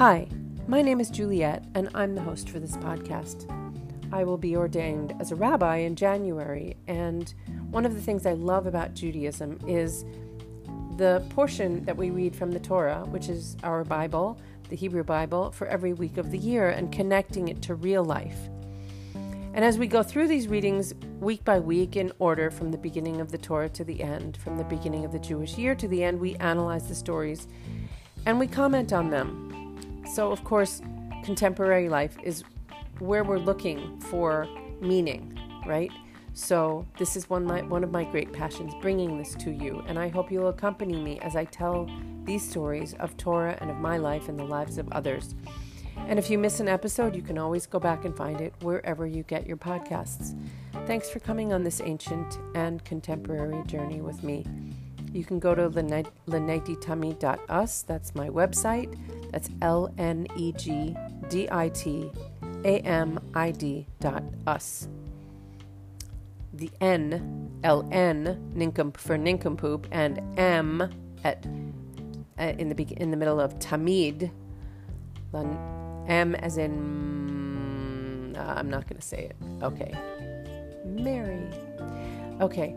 Hi, my name is Juliet, and I'm the host for this podcast. I will be ordained as a rabbi in January, and one of the things I love about Judaism is the portion that we read from the Torah, which is our Bible, the Hebrew Bible, for every week of the year, and connecting it to real life. And as we go through these readings week by week in order from the beginning of the Torah to the end, from the beginning of the Jewish year to the end, we analyze the stories and we comment on them. So, of course, contemporary life is where we're looking for meaning, right? So, this is one, my, one of my great passions, bringing this to you. And I hope you'll accompany me as I tell these stories of Torah and of my life and the lives of others. And if you miss an episode, you can always go back and find it wherever you get your podcasts. Thanks for coming on this ancient and contemporary journey with me. You can go to lenegditamid.us. That's my website. That's L N E G D I T A M I D dot us. The N, L N, nincomp for nincompoop, and M at uh, in the in the middle of tamid. M as in uh, I'm not going to say it. Okay. Mary. Okay.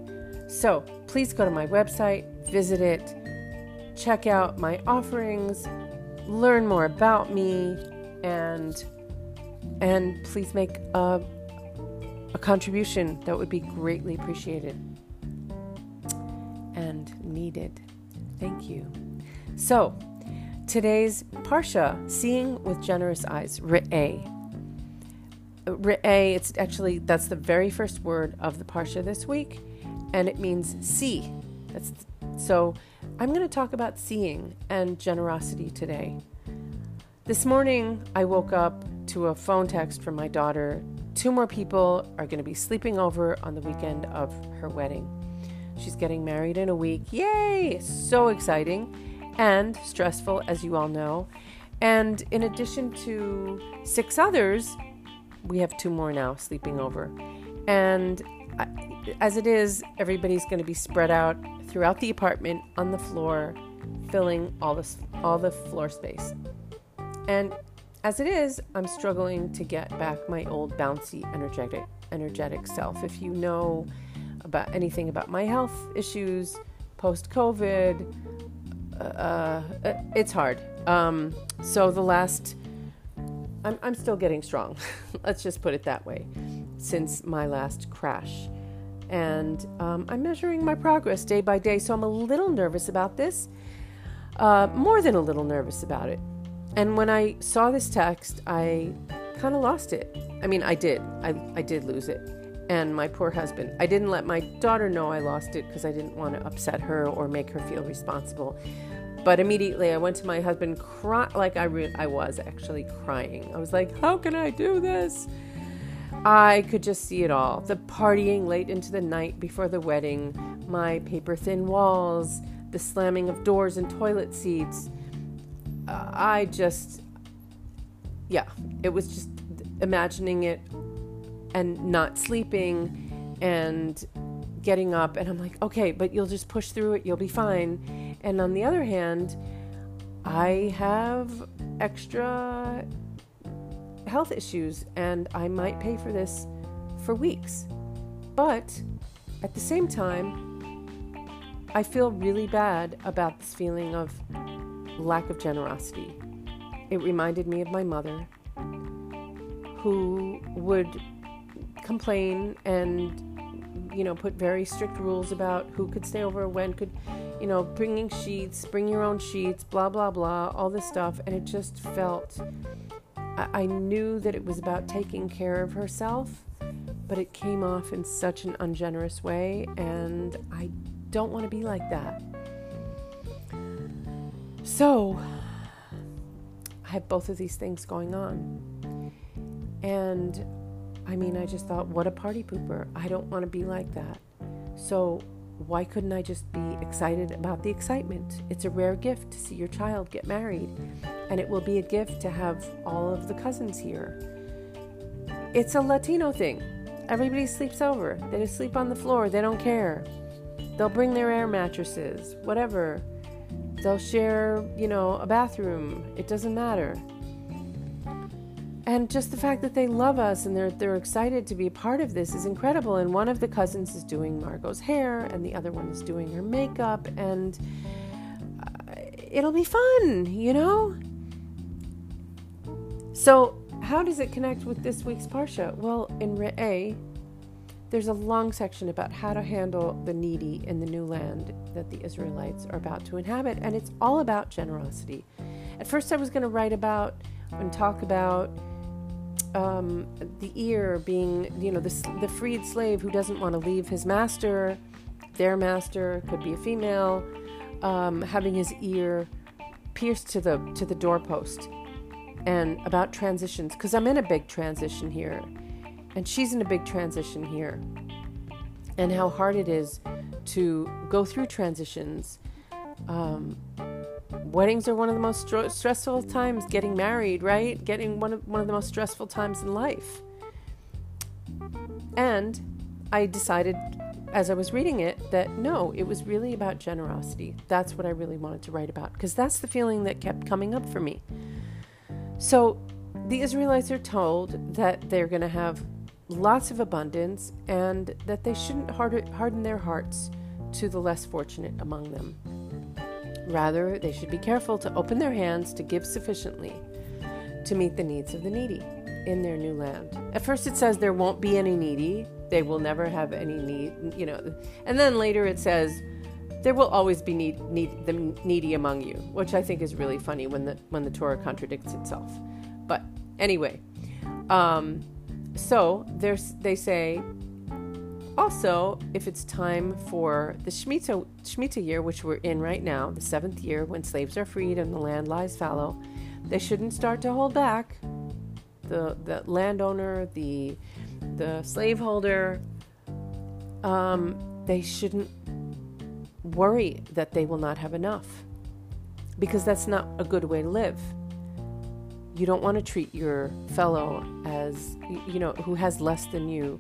So, please go to my website, visit it, check out my offerings, learn more about me and and please make a a contribution that would be greatly appreciated and needed. Thank you. So, today's Parsha, Seeing with Generous Eyes, Re'eh. Re'eh, it's actually, that's the very first word of the Parsha this week, and it means see. That's so I'm going to talk about seeing and generosity today. This morning, I woke up to a phone text from my daughter Two more people are going to be sleeping over on the weekend of her wedding. She's getting married in a week. Yay! So exciting and stressful, as you all know. And in addition to six others, we have two more now sleeping over. And as it is, everybody's going to be spread out throughout the apartment on the floor, filling all the, all the floor space. And as it is, I'm struggling to get back my old bouncy, energetic, energetic self. If you know about anything about my health issues post COVID, uh, uh, it's hard. Um, so the last, I'm, I'm still getting strong. Let's just put it that way. Since my last crash, and um, I'm measuring my progress day by day. So I'm a little nervous about this. Uh, more than a little nervous about it. And when I saw this text, I kind of lost it. I mean, I did. I, I did lose it. And my poor husband. I didn't let my daughter know I lost it because I didn't want to upset her or make her feel responsible. But immediately I went to my husband, cry, like I, re- I was actually crying. I was like, How can I do this? I could just see it all the partying late into the night before the wedding, my paper thin walls, the slamming of doors and toilet seats uh, I just, yeah, it was just imagining it and not sleeping and getting up. And I'm like, okay, but you'll just push through it, you'll be fine. And on the other hand, I have extra health issues and I might pay for this for weeks. But at the same time, I feel really bad about this feeling of lack of generosity. It reminded me of my mother, who would complain and, you know, put very strict rules about who could stay over, when could, you know, bringing sheets, bring your own sheets, blah, blah, blah, all this stuff. And it just felt, I, knew that it was about taking care of herself, but it came off in such an ungenerous way. And I don't want to be like that. So, I have both of these things going on. And I mean, I just thought, what a party pooper. I don't want to be like that. So, why couldn't I just be excited about the excitement? It's a rare gift to see your child get married, and it will be a gift to have all of the cousins here. It's a Latino thing. Everybody sleeps over. They just sleep on the floor. They don't care. They'll bring their air mattresses, whatever they'll share, you know, a bathroom. It doesn't matter. And just the fact that they love us and they're they're excited to be part of this is incredible. And one of the cousins is doing Margot's hair, and the other one is doing her makeup, and uh, it'll be fun, you know. So, how does it connect with this week's parsha? Well, in Re'eh, there's a long section about how to handle the needy in the new land that the Israelites are about to inhabit, and it's all about generosity. At first, I was going to write about and talk about um, the ear being, you know, the, the freed slave who doesn't want to leave his master, their master could be a female, um, having his ear pierced to the to the doorpost, and about transitions because I'm in a big transition here and she's in a big transition here. And how hard it is to go through transitions. Um, weddings are one of the most stressful times. Getting married, right? Getting one of one of the most stressful times in life. And I decided, as I was reading it, that no, it was really about generosity. That's what I really wanted to write about because that's the feeling that kept coming up for me. So the Israelites are told that they're going to have lots of abundance, and that they shouldn't harden their hearts to the less fortunate among them. Rather, they should be careful to open their hands to give sufficiently to meet the needs of the needy in their new land. At first, it says there won't be any needy, they will never have any need, you know, and then later it says there will always be need, need the needy among you, which I think is really funny when the when the Torah contradicts itself. But anyway, um, so there's, they say, also, if it's time for the Shemitah, Shemitah year, which we're in right now, the seventh year when slaves are freed and the land lies fallow, they shouldn't start to hold back. The, the landowner, the, the slaveholder, um, they shouldn't worry that they will not have enough because that's not a good way to live. You don't want to treat your fellow as you know who has less than you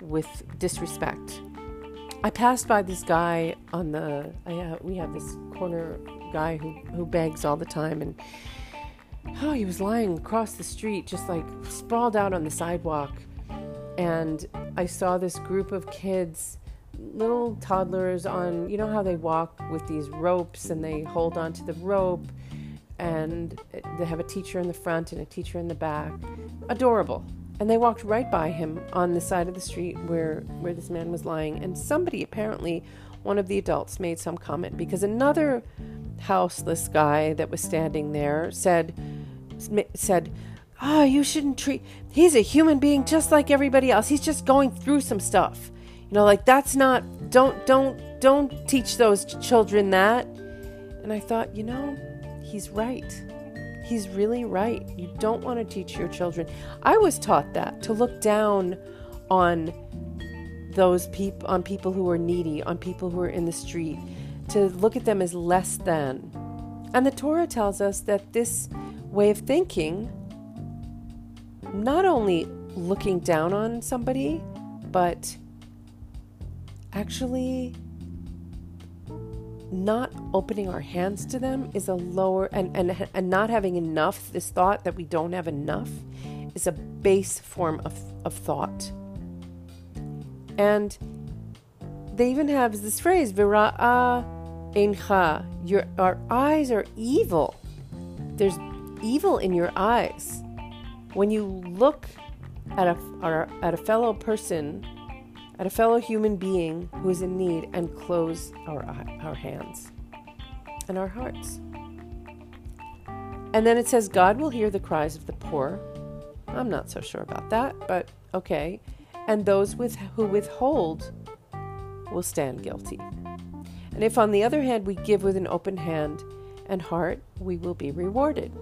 with disrespect. I passed by this guy on the uh, we have this corner guy who who begs all the time and oh he was lying across the street just like sprawled out on the sidewalk. And i saw this group of kids little toddlers on you know how they walk with these ropes and they hold onto the rope and they have a teacher in the front and a teacher in the back. Adorable. And they walked right by him on the side of the street where, where this man was lying. And somebody, apparently, one of the adults, made some comment because another houseless guy that was standing there said, said, Oh, you shouldn't treat. He's a human being just like everybody else. He's just going through some stuff. You know, like that's not. Don't, don't, don't teach those children that. And I thought, you know, he's right. He's really right. You don't want to teach your children. I was taught that to look down on those people on people who are needy, on people who are in the street, to look at them as less than. And the Torah tells us that this way of thinking not only looking down on somebody, but actually not opening our hands to them is a lower and, and and not having enough this thought that we don't have enough is a base form of, of thought. And they even have this phrase vira'a eincha your our eyes are evil. There's evil in your eyes. When you look at a at a fellow person at a fellow human being who is in need and close our, our hands and our hearts. And then it says, God will hear the cries of the poor. I'm not so sure about that, but okay. And those with, who withhold will stand guilty. And if, on the other hand, we give with an open hand and heart, we will be rewarded.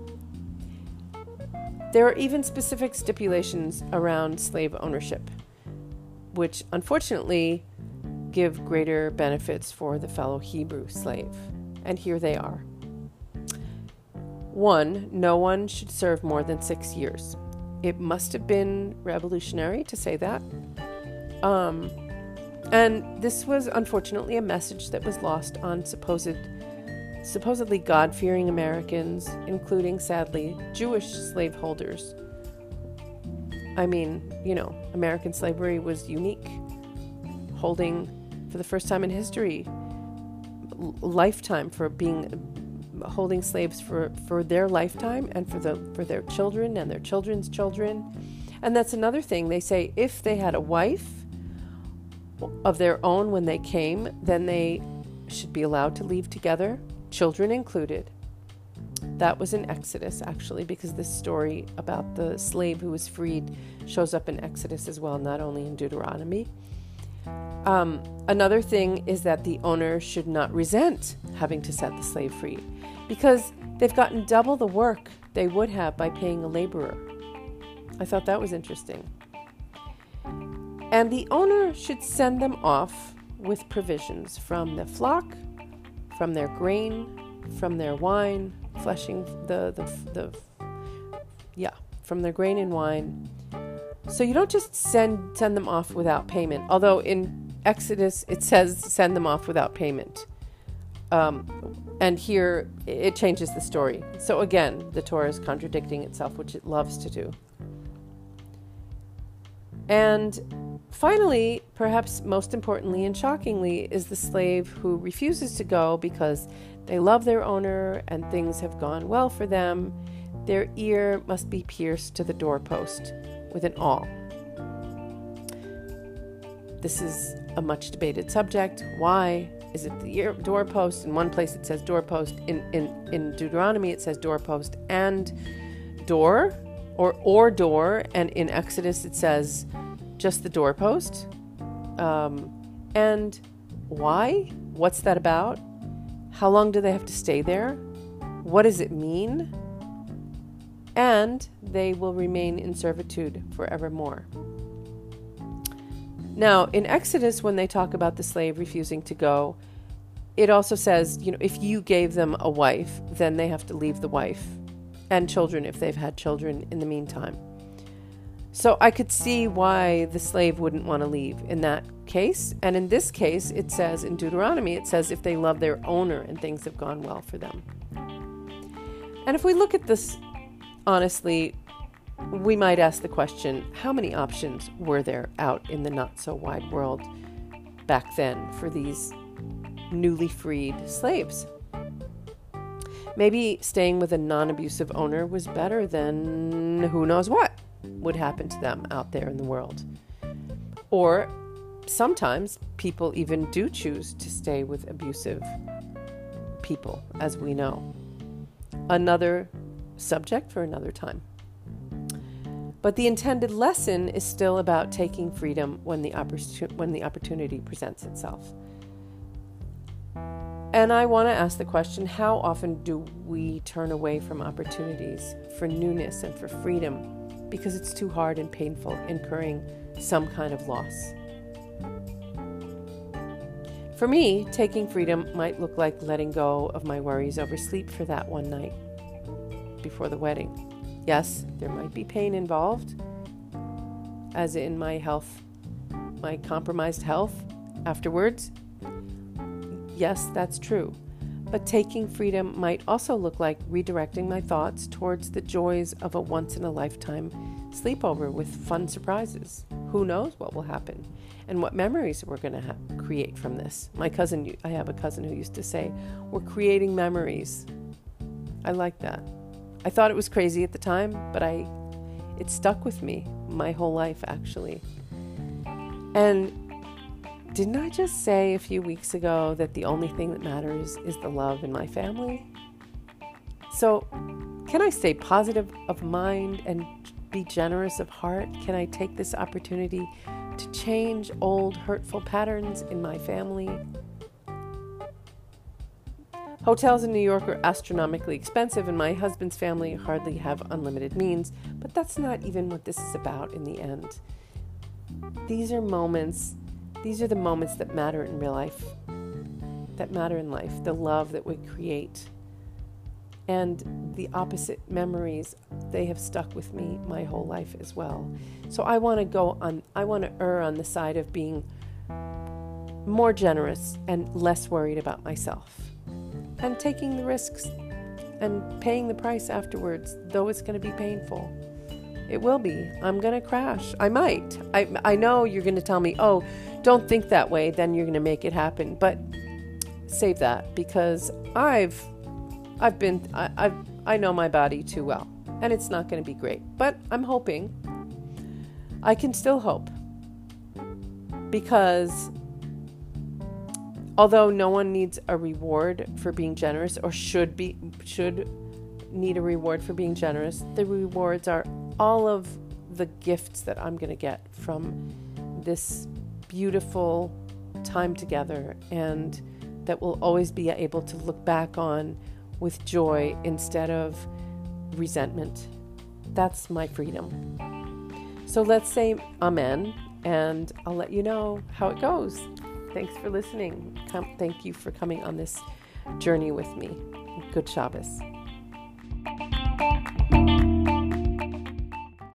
There are even specific stipulations around slave ownership which unfortunately give greater benefits for the fellow Hebrew slave. And here they are. One, no one should serve more than six years. It must have been revolutionary to say that. Um, and this was unfortunately a message that was lost on supposed supposedly God fearing Americans, including, sadly, Jewish slaveholders. I mean, you know, American slavery was unique, holding for the first time in history, lifetime for being holding slaves for, for their lifetime and for the for their children and their children's children. And that's another thing. They say if they had a wife of their own when they came, then they should be allowed to leave together, children included. That was in Exodus, actually, because this story about the slave who was freed shows up in Exodus as well, not only in Deuteronomy. Um, another thing is that the owner should not resent having to set the slave free because they've gotten double the work they would have by paying a laborer. I thought that was interesting. And the owner should send them off with provisions from the flock, from their grain, from their wine, fleshing the, the, the yeah, from their grain and wine. So you don't just send send them off without payment. Although in Exodus it says send them off without payment. Um, and here it changes the story. So again, the Torah is contradicting itself, which it loves to do. And finally, perhaps most importantly and shockingly, is the slave who refuses to go because they love their owner and things have gone well for them. Their ear must be pierced to the doorpost with an awl. This is a much debated subject. Why? Is it the ear, doorpost? In one place it says doorpost. In, in, in Deuteronomy it says doorpost and door or or door. And in Exodus it says just the doorpost. Um, and why? What's that about? How long do they have to stay there? What does it mean? And they will remain in servitude forevermore. Now, in Exodus, when they talk about the slave refusing to go, it also says, you know, if you gave them a wife, then they have to leave the wife and children if they've had children in the meantime. So I could see why the slave wouldn't want to leave in that case. And in this case, it says in Deuteronomy, it says if they love their owner and things have gone well for them. And if we look at this honestly, we might ask the question how many options were there out in the not so wide world back then for these newly freed slaves? Maybe staying with a non abusive owner was better than who knows what would happen to them out there in the world. Or sometimes people even do choose to stay with abusive people, as we know. Another subject for another time. But the intended lesson is still about taking freedom when the, oppor- when the opportunity presents itself. And I want to ask the question how often do we turn away from opportunities for newness and for freedom because it's too hard and painful incurring some kind of loss. For me, taking freedom might look like letting go of my worries over sleep for that one night before the wedding. Yes, there might be pain involved, as in my health, my compromised health afterwards. Yes, that's true. But taking freedom might also look like redirecting my thoughts towards the joys of a once in a lifetime sleepover with fun surprises. Who knows what will happen and what memories we're going to ha- create from this. My cousin, I have a cousin who used to say, We're creating memories. I like that. I thought it was crazy at the time, but I it stuck with me my whole life actually. And didn't I just say a few weeks ago that the only thing that matters is the love in my family? So, can I stay positive of mind and be generous of heart? Can I take this opportunity to change old hurtful patterns in my family? Hotels in New York are astronomically expensive, and my husband's family hardly have unlimited means, but that's not even what this is about in the end. These are moments these are the moments that matter in real life, that matter in life, the love that we create. And the opposite memories, they have stuck with me my whole life as well. So I want to go on, I want to err on the side of being more generous and less worried about myself. and taking the risks and paying the price afterwards, though it's going to be painful. It will be. I'm going to crash. I might. I, I know you're going to tell me, oh, don't think that way, then you're going to make it happen. But save that because I've I've been I, I've I know my body too well and it's not going to be great. But I'm hoping I can still hope because although no one needs a reward for being generous or should be should need a reward for being generous, the rewards are all of the gifts that I'm going to get from this beautiful time together and that we'll always be able to look back on with joy instead of resentment. That's my freedom. So let's say Amen, and I'll let you know how it goes. Thanks for listening. Come, thank you for coming on this journey with me. Good Shabbos.